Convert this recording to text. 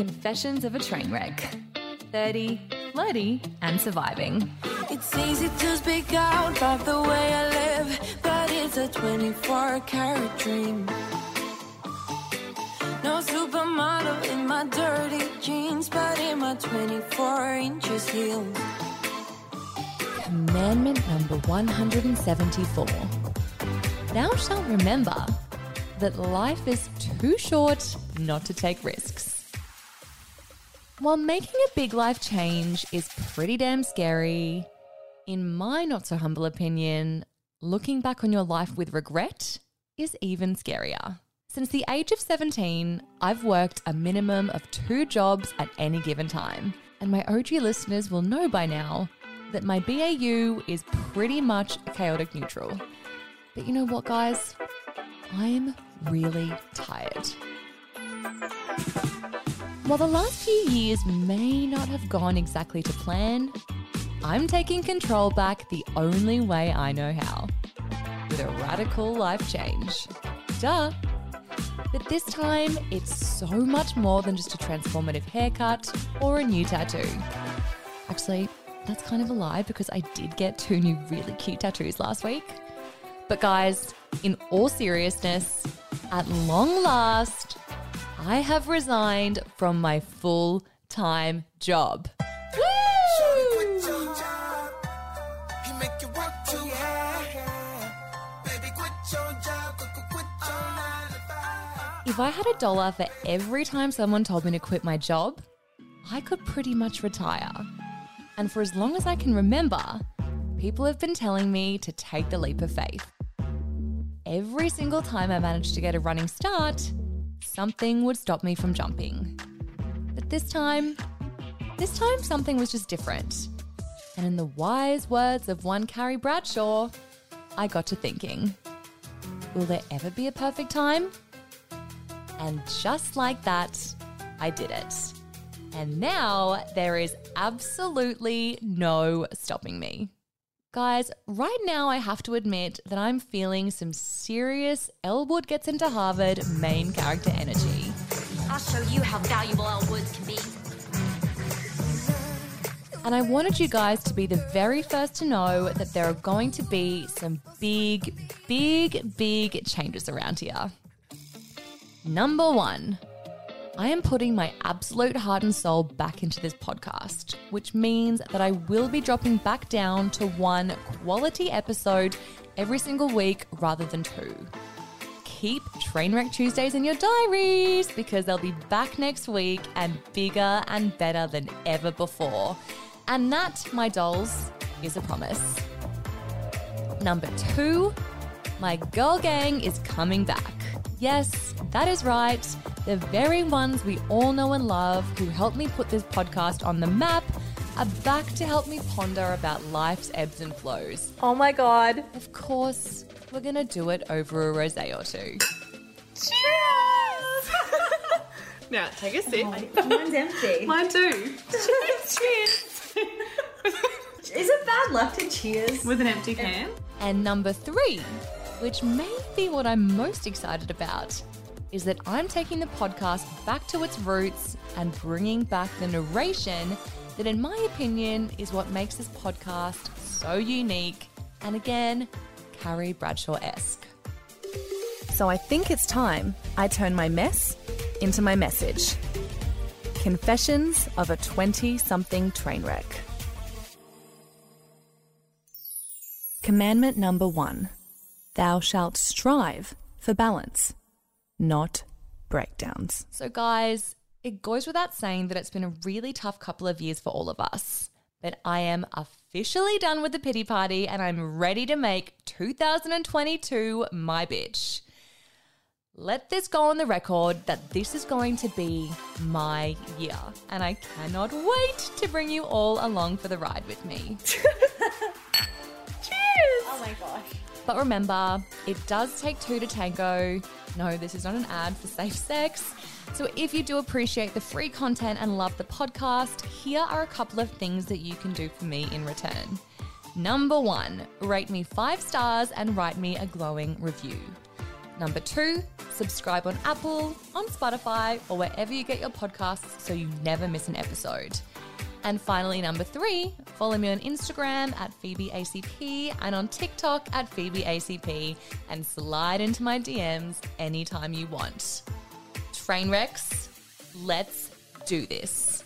Confessions of a Train Wreck 30, Flirty, and Surviving. It's easy to speak out about the way I live, but it's a 24 karat dream. No supermodel in my dirty jeans, but in my 24 inches heels. Commandment number 174 Thou shalt remember that life is too short not to take risks. While making a big life change is pretty damn scary, in my not so humble opinion, looking back on your life with regret is even scarier. Since the age of 17, I've worked a minimum of two jobs at any given time. And my OG listeners will know by now that my BAU is pretty much chaotic neutral. But you know what, guys? I'm really tired. While the last few years may not have gone exactly to plan, I'm taking control back the only way I know how with a radical life change. Duh. But this time, it's so much more than just a transformative haircut or a new tattoo. Actually, that's kind of a lie because I did get two new really cute tattoos last week. But guys, in all seriousness, at long last, I have resigned from my full time job. If I had a dollar for every time someone told me to quit my job, I could pretty much retire. And for as long as I can remember, people have been telling me to take the leap of faith. Every single time I managed to get a running start, something would stop me from jumping. But this time, this time something was just different. And in the wise words of one Carrie Bradshaw, I got to thinking will there ever be a perfect time? And just like that, I did it. And now there is absolutely no stopping me. Guys, right now I have to admit that I'm feeling some serious Elle Woods gets into Harvard main character energy. I'll show you how valuable Elle Woods can be. And I wanted you guys to be the very first to know that there are going to be some big, big, big changes around here. Number one, I am putting my absolute heart and soul back into this podcast, which means that I will be dropping back down to one quality episode every single week rather than two. Keep Trainwreck Tuesdays in your diaries because they'll be back next week and bigger and better than ever before. And that, my dolls, is a promise. Number two, my girl gang is coming back. Yes, that is right. The very ones we all know and love who helped me put this podcast on the map are back to help me ponder about life's ebbs and flows. Oh my god. Of course, we're gonna do it over a rose or two. Cheers! Now, take a sip. Oh, mine's empty. Mine too. Cheers. Is it bad luck to cheers? With an empty can. And number three, which may be what I'm most excited about, is that I'm taking the podcast back to its roots and bringing back the narration that, in my opinion, is what makes this podcast so unique and again, Carrie Bradshaw esque. So I think it's time I turn my mess into my message. Confessions of a 20 something train wreck. Commandment number one Thou shalt strive for balance, not breakdowns. So, guys, it goes without saying that it's been a really tough couple of years for all of us. But I am officially done with the pity party and I'm ready to make 2022 my bitch. Let this go on the record that this is going to be my year, and I cannot wait to bring you all along for the ride with me. Cheers! Oh my gosh. But remember, it does take two to tango. No, this is not an ad for safe sex. So if you do appreciate the free content and love the podcast, here are a couple of things that you can do for me in return. Number one, rate me five stars and write me a glowing review. Number two, subscribe on Apple, on Spotify, or wherever you get your podcasts so you never miss an episode. And finally, number three, follow me on Instagram at PhoebeACP and on TikTok at PhoebeACP and slide into my DMs anytime you want. Trainwrecks, let's do this.